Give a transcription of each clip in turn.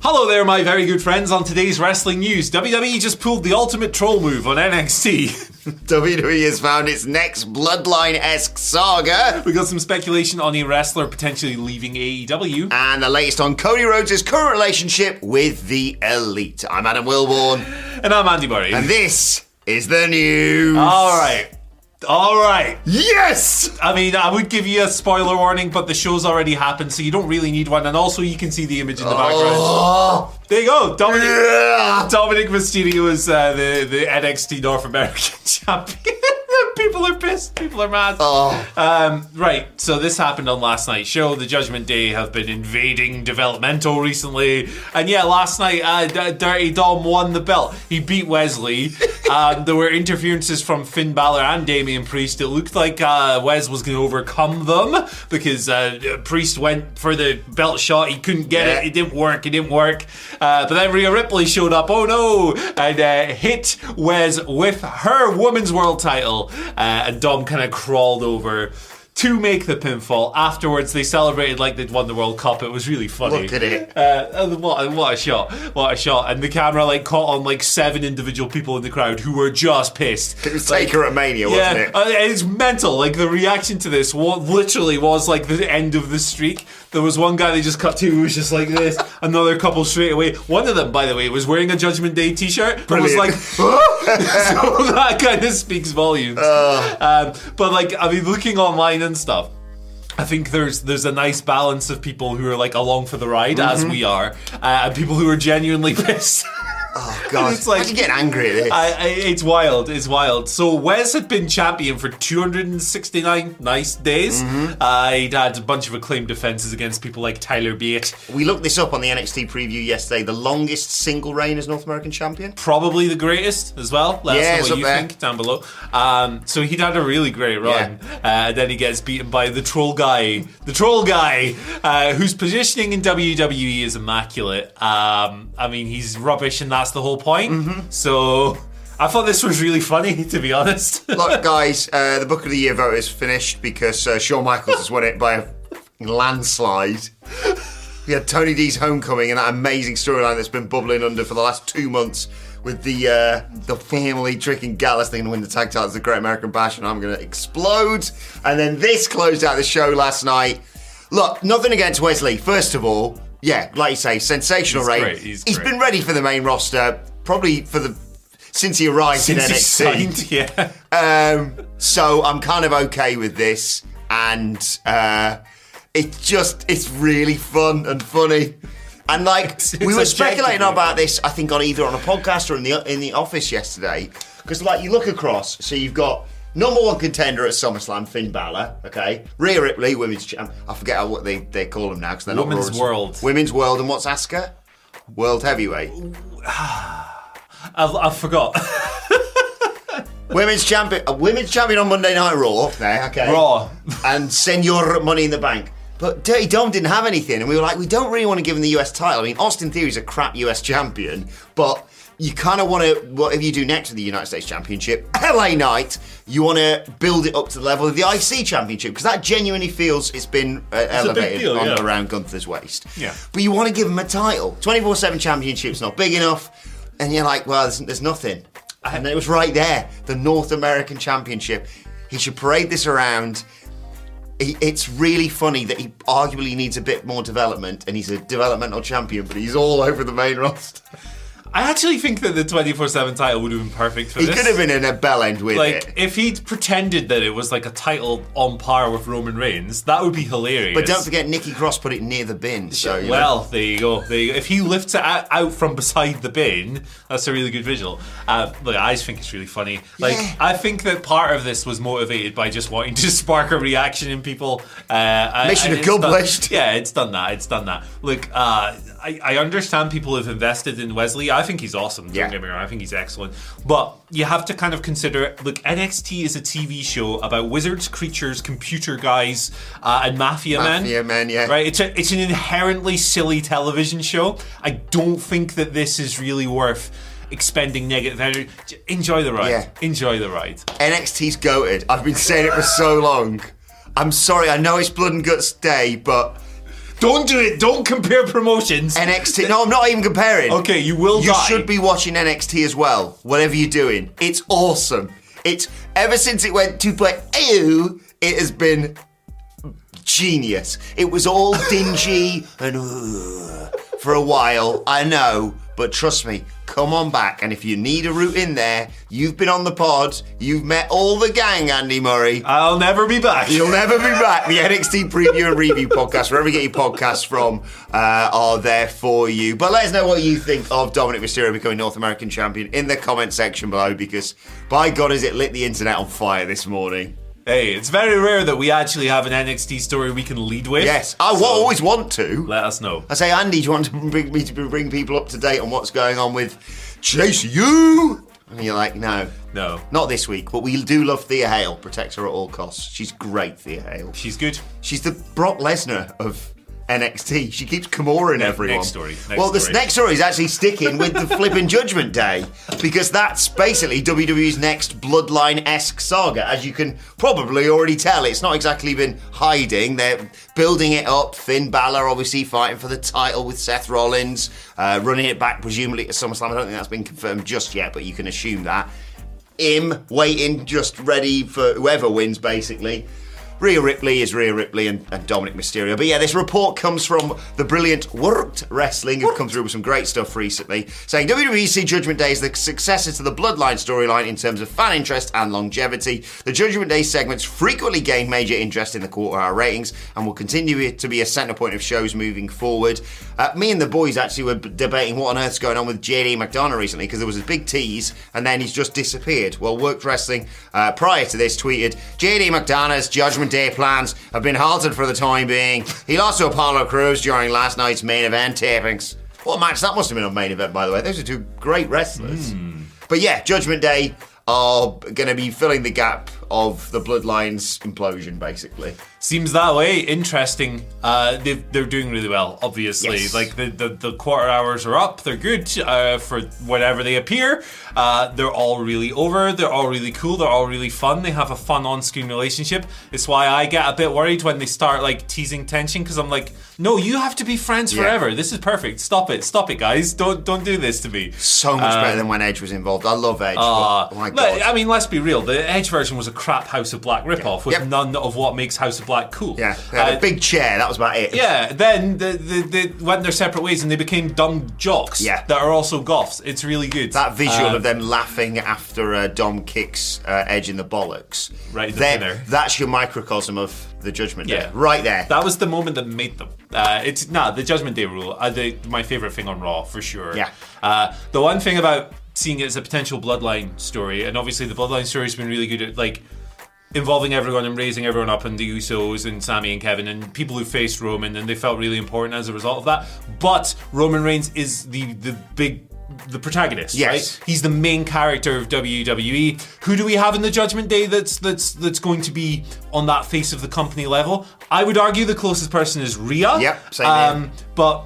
Hello there, my very good friends. On today's wrestling news, WWE just pulled the ultimate troll move on NXT. WWE has found its next bloodline esque saga. we got some speculation on a wrestler potentially leaving AEW. And the latest on Cody Rhodes' current relationship with the Elite. I'm Adam Wilbourn. And I'm Andy Murray. And this is the news. All right. All right. Yes! I mean, I would give you a spoiler warning, but the show's already happened, so you don't really need one. And also, you can see the image in the background. Oh, There you go. Dominic, yeah. Dominic Mysterio is uh, the, the NXT North American champion. People are pissed. People are mad. Oh. Um, right. So this happened on last night's show. The Judgment Day have been invading developmental recently, and yeah, last night uh, D- Dirty Dom won the belt. He beat Wesley. um, there were interferences from Finn Balor and Damian Priest. It looked like uh, Wes was going to overcome them because uh, Priest went for the belt shot. He couldn't get Yeah. it. It didn't work. It didn't work. Uh, but then Rhea Ripley showed up. Oh no! And uh, hit Wes with her women's world title. Uh, and Dom kind of crawled over to make the pinfall. Afterwards, they celebrated like they'd won the World Cup. It was really funny. Look at it. Uh, what, a- what a shot! What a shot! And the camera like caught on like seven individual people in the crowd who were just pissed. It was Like, Taker at Mania, yeah, wasn't it? uh, it's mental. Like the reaction to this, what literally was like the end of the streak. There was one guy they just cut to who was just like this. Another couple straight away. One of them, by the way, was wearing a Judgment Day T-shirt, but was Brilliant. like, so that kind of speaks volumes. Um, but like, I mean, looking online and stuff. I think there's there's a nice balance of people who are like along for the ride, as we are, uh, and people who are genuinely pissed. Oh, God. it's like- How'd you get angry at this? I, I, it's wild. It's wild. So Wes had been champion for 269 nice days. Mm-hmm. Uh, he'd had a bunch of acclaimed defenses against people like Tyler Bate. we looked this up on the NXT preview yesterday. The longest single reign as North American champion. Probably the greatest as well. Let Yeah, us know what you there. think down below. Um, so he'd had a really great run. Uh, and then he gets beaten by the troll guy. The troll guy, uh, whose positioning in WWE is immaculate. Um, I mean, he's rubbish, and that's the whole point. Mm-hmm. So I thought this was really funny, to be honest. Look, guys, uh, the Book of the Year vote is finished because uh, Shawn Michaels has won it by a landslide. We had Tony D's homecoming and that amazing storyline that's been bubbling under for the last two months with the uh, the family tricking Gallus thing to win the tag titles, the Great American Bash, and I'm going to explode. And then this closed out the show last night. Look, nothing against Wesley. First of all, yeah, like you say, sensational He's rate. great, he's he's great. been ready for the main roster probably for the since he arrived Since in he NXT. signed, yeah. Um, so I'm kind of okay with this, and uh, it's just it's really fun and funny. And like It's- we were speculating objectively about this, I think on either on a podcast or in the in the office yesterday, because like you look across, so you've got number one contender at SummerSlam, Finn Balor, okay, Rhea Ripley, women's champ. I forget how- what they they call them now because they're not Women's World. women's world, and what's Asuka? World heavyweight, I've, I forgot. women's champion, a uh, women's champion on Monday Night Raw. There, okay, Raw. and Senor Money in the Bank. But Dirty Dom didn't have anything, and we were like, we don't really want to give him the US title. I mean, Austin Theory's a crap US champion, but you kind of want to, whatever you do next to the United States Championship, LA Knight, you want to build it up to the level of the IC Championship, because that genuinely feels it's been uh, elevated deal, on yeah. around Gunther's waist. Yeah. But you want to give him a title. 24 7 Championship's not big enough, and you're like, well, there's, there's nothing. And it was right there, the North American Championship. He should parade this around it's really funny that he arguably needs a bit more development, and he's a developmental champion, but he's all over the main roster. I actually think that the 24 7 title would have been perfect for this. He this. could have been in a bell end with Like, it. if he'd pretended that it was like a title on par with Roman Reigns, that would be hilarious. But don't forget, Nikki Cross put it near the bin. So you know. Well, there you go. There you go. If he lifts it out, out from beside the bin, that's a really good visual. Uh, look, I just think it's really funny. Like, Yeah. I think that part of this was motivated by just wanting to spark a reaction in people. Uh, Mission and it's done- accomplished. yeah, it's done that. It's done that. Look, uh, I, I understand people have invested in Wesley. I think he's awesome. Don't Yeah. get me wrong. I think he's excellent. But you have to kind of consider look, NXT is a TV show about wizards, creatures, computer guys, uh, and mafia, men. Mafia men, yeah. Right? It's, a, it's an inherently silly television show. I don't think that this is really worth expending negative energy. Enjoy the ride. Yeah. Enjoy the ride. NXT's goated. I've been saying it for so long. I'm sorry, I know it's Blood and Guts Day, but Don't do it. Don't compare promotions. NXT. No, I'm not even comparing. Okay, you will die. You die. should be watching NXT as well, whatever you're doing. It's awesome. It's ever since it went to 2.0, it has been genius. It was all dingy and uh, for a while, I know, but trust me, come on back. And if you need a route in there, you've been on the pod, you've met all the gang, Andy Murray. I'll never be back. You'll never be back. The NXT preview and review podcast, wherever you get your podcasts from, uh, are there for you. But let us know what you think of Dominic Mysterio becoming North American champion in the comment section below, because by God, has it lit the internet on fire this morning? Hey, it's very rare that we actually have an NXT story we can lead with. Yes, I So, always want to. Let us know. I say, Andy, do you want to bring me to bring people up to date on what's going on with Chase U? And you're like, no, No. not this week. But we do love Thea Hale. Protect her at all costs. She's great, Thea Hale. She's good. She's the Brock Lesnar of NXT. She keeps Kimoring everyone. next story, next well, this story. next story is actually sticking with the flipping Judgment Day because that's basically WWE's next Bloodline-esque saga. As you can probably already tell, it's not exactly been hiding. They're building it up. Finn Balor obviously fighting for the title with Seth Rollins, uh, running it back presumably to SummerSlam. I don't think that's been confirmed just yet, but you can assume that. Him waiting, just ready for whoever wins, basically. Rhea Ripley is Rhea Ripley and, and Dominic Mysterio. But yeah, this report comes from the brilliant Worked Wrestling, who've come through with some great stuff recently, saying WWE see Judgment Day is the successor to the Bloodline storyline in terms of fan interest and longevity. The Judgment Day segments frequently gain major interest in the quarter hour ratings and will continue to be a centre point of shows moving forward. Uh, me and the boys actually were debating what on earth's going on with JD McDonagh recently because there was a big tease and then he's just disappeared. Well, Worked Wrestling uh, prior to this tweeted JD McDonagh's Judgment Day plans have been halted for the time being. He lost to Apollo Crews during last night's main event tapings. What match that must have been a main event, by the way. Those are two great wrestlers. Hmm. But yeah, Judgment Day are going to be filling the gap of the Bloodlines implosion, basically. Seems that way. Interesting. Uh, they they're doing really well. Obviously, Yes. like the, the the quarter hours are up. They're good uh, for whenever they appear. Uh, they're all really over. They're all really cool. They're all really fun. They have a fun on-screen relationship. It's why I get a bit worried when they start like teasing tension because I'm like, no, you have to be friends Yeah. forever. This is perfect. Stop it. Stop it, guys. Don't don't do this to me. So much better than when Edge was involved. I love Edge. Uh, oh my God. I mean, let's be real. The Edge version was a crap House of Black ripoff with Yep. none of what makes House of Black cool. yeah, they had Uh, a big chair. That was about it. Yeah, then the, the, the went their separate ways and they became dumb jocks Yeah. that are also goths. It's really good. That visual Uh, of them laughing after uh, Dom kicks uh, Edge in the bollocks. Right, the There-. That's your microcosm of the Judgment Day. Yeah. Right there. That was the moment that made them. Uh, it's nah, the Judgment Day rule. Uh, the, my favorite thing on Raw for sure. Yeah. Uh, the one thing about seeing it as a potential Bloodline story, and obviously the Bloodline story has been really good at like involving everyone and raising everyone up, and the Usos and Sammy and Kevin and people who faced Roman, and they felt really important as a result of that. But Roman Reigns is the the big. The protagonist, Yes. right? He's the main character of WWE. Who do we have in the Judgment Day that's that's that's going to be on that face of the company level? I would argue the closest person is Rhea. Yep, same here. Um, but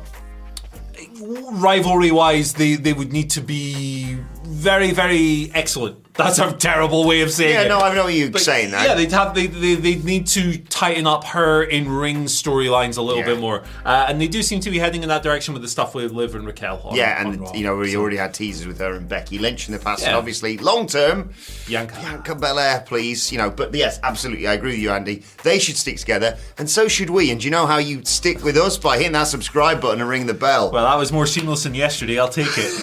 rivalry wise, they, they would need to be very, very excellent. That's a terrible way of saying yeah, it. Yeah, no, I don't know what you're But saying that. Yeah, they'd have they they they need to tighten up her in ring storylines a little Yeah. bit more, uh, and they do seem to be heading in that direction with the stuff with Liv and Raquel. On, Yeah, and Raw. you know we So, already had teasers with her and Becky Lynch in the past, and obviously long term, Bianca. Bianca Belair, please, you know. But yes, absolutely, I agree with you, Andy. They should stick together, and so should we. And do you know how you stick with us by hitting that subscribe button and ring the bell? Well, that was more seamless than yesterday. I'll take it.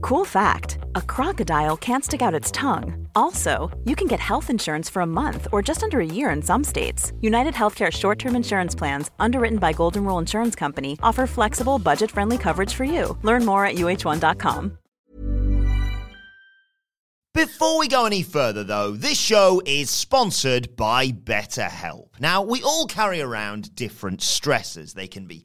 Cool fact a crocodile can't stick out its tongue. Also, you can get health insurance for a month or just under a year in some states. United Healthcare short term insurance plans, underwritten by Golden Rule Insurance Company, offer flexible, budget friendly coverage for you. Learn more at uh1.com. Before we go any further, though, this show is sponsored by BetterHelp. Now, we all carry around different stresses. They can be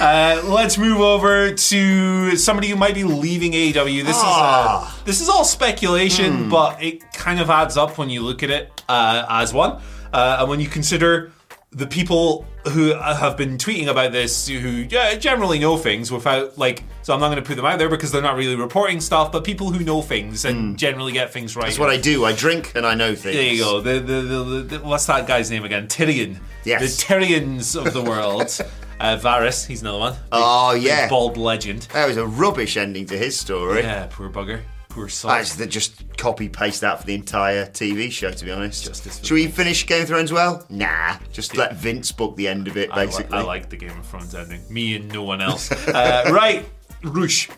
Uh, let's move over to somebody who might be leaving AEW. This Ah. is uh, this is all speculation, Hmm. but it kind of adds up when you look at it uh, as one, uh, and when you consider the people who have been tweeting about this, who uh, generally know things without like. So I'm not going to put them out there because they're not really reporting stuff, but people who know things and generally get things right. That's what I do. I drink and I know things. There you go. The, the, the, the, the- what's that guy's name again? Tyrion. Yes. The Tyrions of the world. uh, Varys, he's another one. Big- Oh, big yeah. bald legend. That was a rubbish ending to his story. Yeah, poor bugger. Poor soul. Actually, just copy paste that for the entire TV show. To be honest, Justice should we finish Game of Thrones well? Nah, just let Vince book the end of it. I, li- Basically, I like the Game of Thrones ending. Me and no one else. uh, right, Roosh.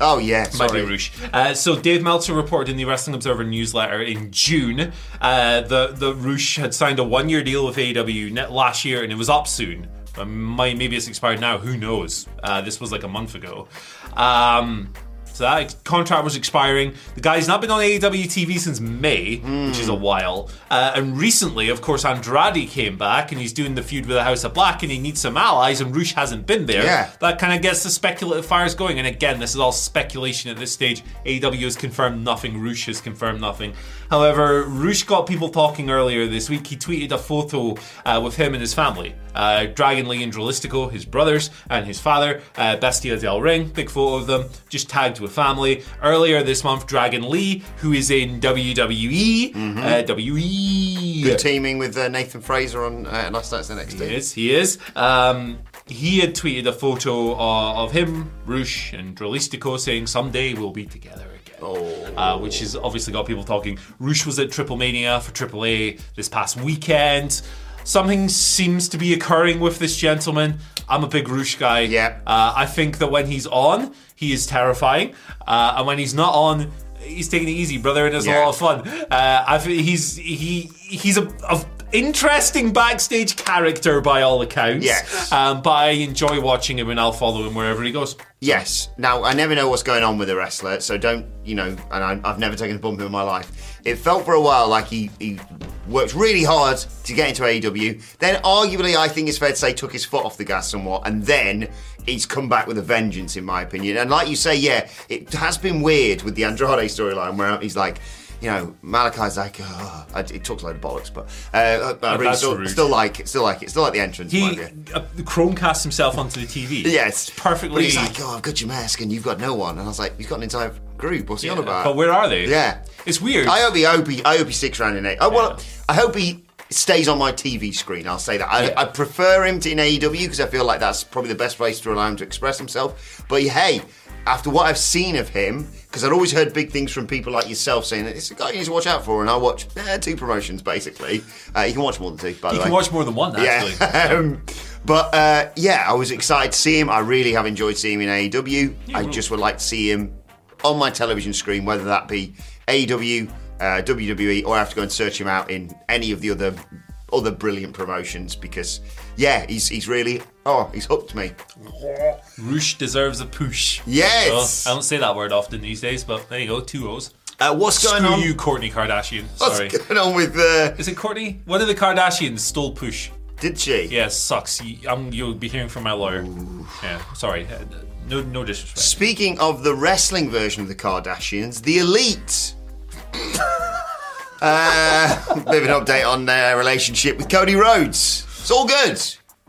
Oh yeah, sorry. Roosh. Uh, so Dave Meltzer reported in the Wrestling Observer newsletter in June uh, the the Roosh had signed a one year deal with AEW net last year and it was up soon. Maybe it's expired now. Who knows? Uh, this was like a month ago. Um, so that contract was expiring. The guy's not been on AEW TV since May, which is a while. Uh, and recently, of course, Andrade came back and he's doing the feud with the House of Black and he needs some allies, and Roosh hasn't been there. Yeah. That kind of gets the speculative fires going. And again, this is all speculation at this stage. AEW has confirmed nothing. Roosh has confirmed nothing. However, Roosh got people talking earlier this week. He tweeted a photo uh, with him and his family. Uh, Dragon Lee and Dralistico, his brothers, and his father, uh, Bestia del Ring, big photo of them, just tagged with family. Earlier this month, Dragon Lee, who is in WWE, uh, WE. Good teaming with uh, Nathan Frazer on uh, last night's NXT. He is. He is. Um, he had tweeted a photo uh, of him, Roosh, and Dralistico saying, "Someday we'll be together again." Uh, which has obviously got people talking. Roosh was at Triple Mania for AAA this past weekend. Something seems to be occurring with this gentleman. I'm a big Roosh guy. Yeah. Uh, I think that when he's on, he is terrifying, uh, and when he's not on, he's taking it easy, brother, and it's Yeah. a lot of fun. Uh, I think he's he he's a, a interesting backstage character by all accounts. Yes. Um, but I enjoy watching him, and I'll follow him wherever he goes. Yes. Now, I never know what's going on with a wrestler, so don't, you know, and I, I've never taken a bump in my life. It felt for a while like he, he worked really hard to get into AEW. Then, arguably, I think it's fair to say, took his foot off the gas somewhat, and then he's come back with a vengeance, in my opinion. And like you say, yeah, it has been weird with the Andrade storyline where he's like, you know, Malachi's like, oh, I- it talks a load of bollocks, but uh, I really still, still like it, still like it, still like the entrance. He uh, Chromecast himself onto the TV. Yes, It's perfectly. But he's like, "Oh, I've got your mask, and you've got no one." And I was like, you've got an entire group. What's he on about?" But where are they? Yeah, It's weird. I hope he, I hope he, I hope he sticks around in it. Oh well, Yeah. I hope he stays on my TV screen. I'll say that. I, Yeah. I prefer him to in AEW because I feel like that's probably the best place to allow him to express himself. But hey. After what I've seen of him, because I'd always heard big things from people like yourself saying that it's a guy you need to watch out for, and I watch eh, two promotions basically. Uh, you can watch more than two, by the You way. You can watch more than one, actually. Yeah. um, but uh, yeah, I was excited to see him. I really have enjoyed seeing him in AEW. I just would like to see him on my television screen, whether that be AEW, uh, WWE, or I have to go and search him out in any of the other other brilliant promotions because yeah, he's he's really oh he's hooked me. Roosh deserves a push. Yes! Well, I don't say that word often these days, but there you go, two O's. Uh, what's going Screw on? you, Kourtney Kardashian. Sorry. What's going on with? Uh, Is it Kourtney? One of the Kardashians stole push. did she? Yeah, sucks. You, you'll be hearing from my lawyer. Yeah, sorry. Uh, No, no disrespect. Speaking of the wrestling version of the Kardashians, the Elite. uh, bit of an update on their relationship with Cody Rhodes. It's all good.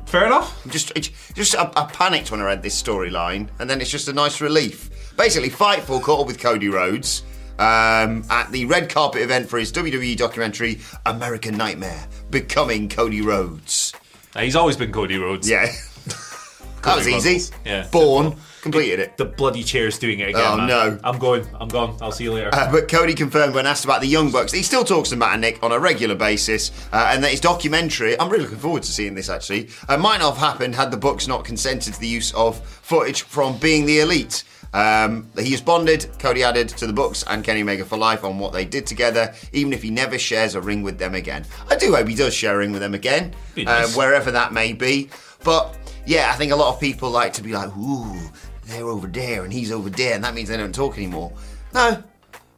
Fair enough. Just, it- just I, I panicked when I read this storyline, and then it's just a nice relief. Basically, Fightful caught up with Cody Rhodes um, at the red carpet event for his WWE documentary American Nightmare: Becoming Cody Rhodes. Uh, he's always been Cody Rhodes. Yeah, that was easy. Yeah. born, completed it. The bloody chair's doing it again. Oh, man. no. I'm going. I'm gone. I'll see you later. Uh, but Cody confirmed when asked about the Young Bucks he still talks to Matt and Nick on a regular basis, uh, and that his documentary, I'm really looking forward to seeing this actually, uh, might not have happened had the Bucks not consented to the use of footage from Being the Elite. Um, he is bonded, Cody added, to the Bucks and Kenny Omega for life on what they did together, even if he never shares a ring with them again. I do hope he does share a ring with them again, Be uh, wherever that may be. But yeah, I think a lot of people like to be like, ooh, they're over there and he's over there, and that means they don't talk anymore. No,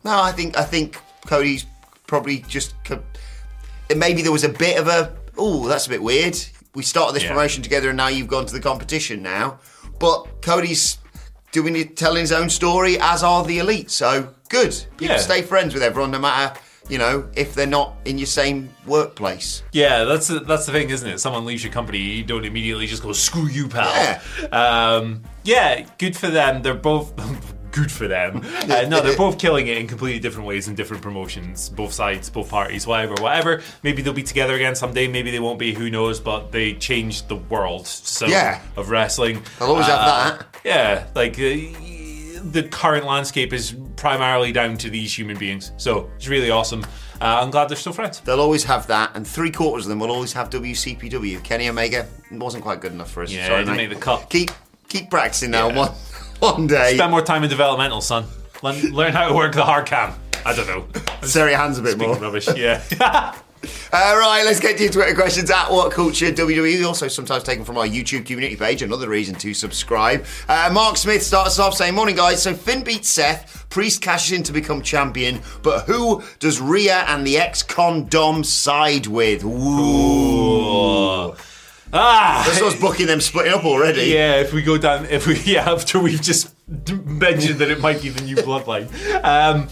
no, I think I think Cody's probably just. Maybe there was a bit of a. Oh, that's a bit weird. We started this Yeah. promotion together, and now you've gone to the competition now. But Cody's doing telling his own story, as are the elite. So good. You Yeah. stay friends with everyone, no matter you know if they're not in your same workplace. Yeah, that's the, that's the thing, isn't it? Someone leaves your company, you don't immediately just go screw you, pal. Yeah. Um, yeah, good for them. They're both good for them. Uh, no, they're both killing it in completely different ways in different promotions, both sides, both parties, whatever, whatever. Maybe they'll be together again someday. Maybe they won't be. Who knows? But they changed the world. So Yeah. of wrestling. I'll always have Uh, that. Yeah, like. Uh, the current landscape is primarily down to these human beings, so it's really awesome. Uh, I'm glad they're still friends. They'll always have that, and three quarters of them will always have WCPW. Kenny Omega wasn't quite good enough for us. Yeah, Sorry, didn't mate. make the cut. Keep keep practicing now. Yeah. One one day, Spend more time in developmental, son. Learn, learn how to work the hard cam. I don't know. Sarah hands a bit Speaking more. rubbish. Yeah. Uh, right, let's get to your Twitter questions at What Culture WWE. Also, sometimes taken from our YouTube community page. Another reason to subscribe. Uh, Mark Smith starts off saying, "Morning, guys. So Finn beats Seth. Priest cashes in to become champion, but who does Rhea and the ex-con Dom side with? Ooh. ah. this us booking them splitting up already. Yeah. If we go down, if we yeah, after we've just mentioned that it might be the new bloodline. Um,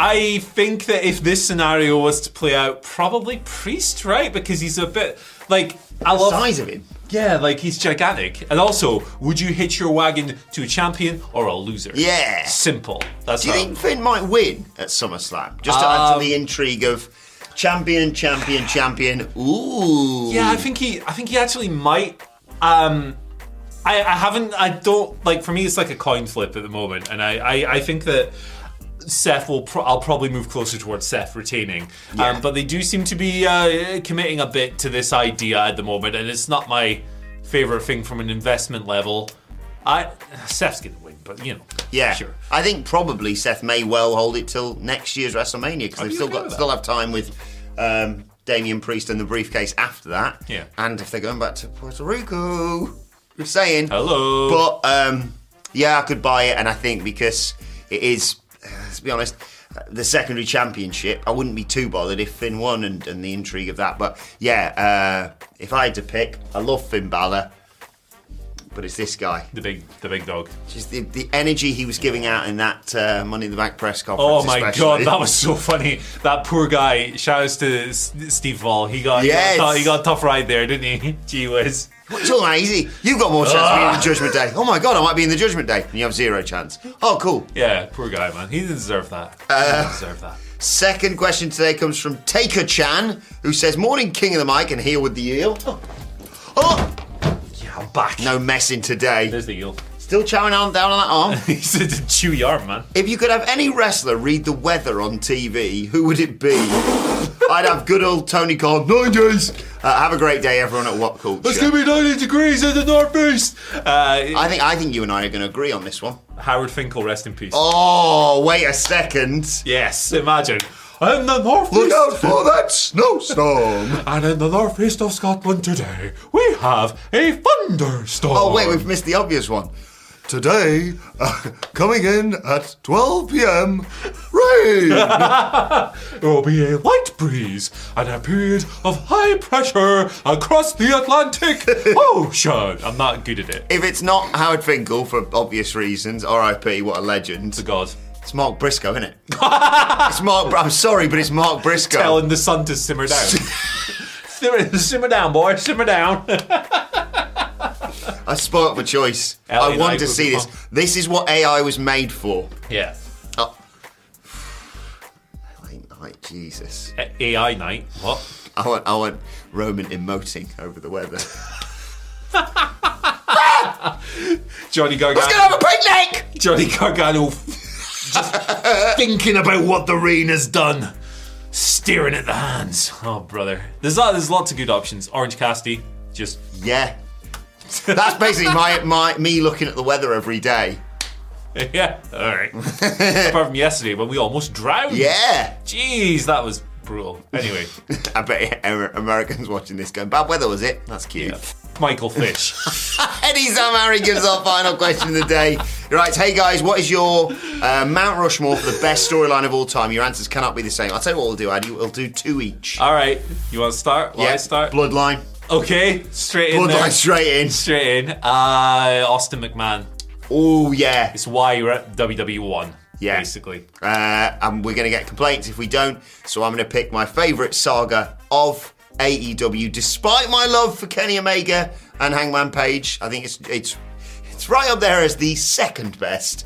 I think that if this scenario was to play out, probably Priest, right? Because he's a bit like I The love size of him. Yeah, like he's gigantic. And also, would you hitch your wagon to a champion or a loser? Yeah. Simple. That's Do you how. think Finn might win at SummerSlam? Just to add to Um, the intrigue of champion, champion, champion. Ooh. Yeah, I think he. I think he actually might. Um, I, I haven't. I don't like. For me, it's like a coin flip at the moment, and I. I, I think that. Seth will. Pro- I'll probably move closer towards Seth retaining, Yeah. um, but they do seem to be uh, committing a bit to this idea at the moment, and it's not my favorite thing from an investment level. I Seth's gonna win, but you know, Yeah, sure. I think probably Seth may well hold it till next year's WrestleMania because they've still okay got still have time with um, Damian Priest and the briefcase after that. Yeah. and if they're going back to Puerto Rico, just saying. Hello. But um, yeah, I could buy it, and I think because it is, let's be honest. The secondary championship, I wouldn't be too bothered if Finn won and, and the intrigue of that. But yeah, uh, if I had to pick, I love Finn Balor, but it's this guy. the big, the big dog. Just the, the energy he was giving out in that uh, Money in the Bank press conference. Oh my especially. god, that was so funny. That poor guy. Shout outs to S- Steve Ball. He got, Yes. he, got he got a tough ride there, didn't he? Gee whiz. It's all right, easy. You've got more chance of being in the Judgment Day. Oh my god, I might be in the Judgment Day. And you have zero chance. Oh, cool. Yeah, poor guy, man. He didn't deserve that. He didn't uh, deserve that. Second question today comes from Taker Chan, who says, Morning, King of the Mic, and here with the eel. Oh, oh! Yeah, I'm back. no messing today. There's the eel. Still chowing on down on that arm. He's a chewy arm, man. If you could have any wrestler read the weather on TV, who would it be? I'd have good old Tony Khan. Nine days. Uh, have a great day, everyone at What Culture. It's gonna be 90 degrees in the northeast. Uh, I think I think you and I are going to agree on this one. Howard Finkel, rest in peace. Oh, wait a second. Yes, imagine. In the northeast. Look out for that snowstorm. And in the northeast of Scotland today, we have a thunderstorm. Oh, wait, we've missed the obvious one. Today, uh, coming in at 12 p.m., rain. There will be a light breeze and a period of high pressure across the Atlantic Ocean. I'm not good at it. if it's not Howard Finkel, for obvious reasons, R.I.P., what a legend. To God. It's Mark Briscoe, isn't it? it's Mark. I'm sorry, but it's Mark Briscoe. Telling the sun to simmer down. simmer, simmer down, boy. Simmer down. I spoilt my choice. I wanted to would see be this. fun. This is what AI was made for. yeah. Oh. Like, like, Jesus. A- AI night. What? I want, I want Roman emoting over the weather. Johnny Gargano. Let's go have a picnic! Johnny Gargano just thinking about what the rain has done. Staring at the hands. Oh, brother. There's, lot, there's lots of good options. Orange Cassidy. Just Yeah. That's basically my, my me looking at the weather every day. Yeah, all right. Apart from yesterday when we almost drowned. Yeah. Jeez, that was brutal. Anyway, I bet Amer- Americans watching this going, bad weather was it? That's cute. Michael Fish. Eddie Sam Harry gives our final question of the day. He writes, Hey guys, what is your uh, Mount Rushmore for the best storyline of all time? Your answers cannot be the same. I'll tell you what we'll do, Addy. We'll do two each. all right, you want to start? Will I start? Bloodline. Okay, straight in Bloodline there. straight in. Straight in. Uh, Austin McMahon. Oh, yeah. It's why you're at WWE One. Yeah. basically. Uh, and we're going to get complaints if we don't. So I'm going to pick my favourite saga of AEW, despite my love for Kenny Omega and Hangman Page. I think it's it's it's right up there as the second best.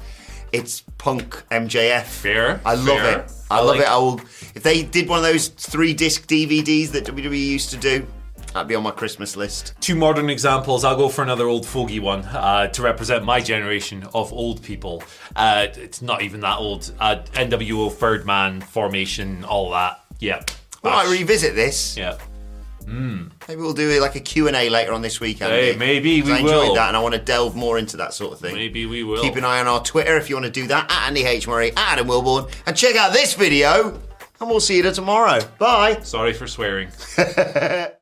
It's Punk MJF. Fair, I love fair. it. I, I love like- it. I will. If they did one of those three disc DVDs that WWE used to do, that'd be on my Christmas list. Two modern examples. I'll go for another old fogey one uh, to represent my generation of old people. Uh, it's not even that old. Uh, NWO Third Man formation, all that. Yeah. We might revisit this. Yeah. Maybe we'll do like a Q&A later on this week, Andy. Hey, maybe we I enjoyed will. that and I want to delve more into that sort of thing. Maybe we will. Keep an eye on our Twitter if you want to do that, at Andy H. Murray, at Adam Wilbourn, and check out this video, and we'll see you tomorrow. Bye. Sorry for swearing.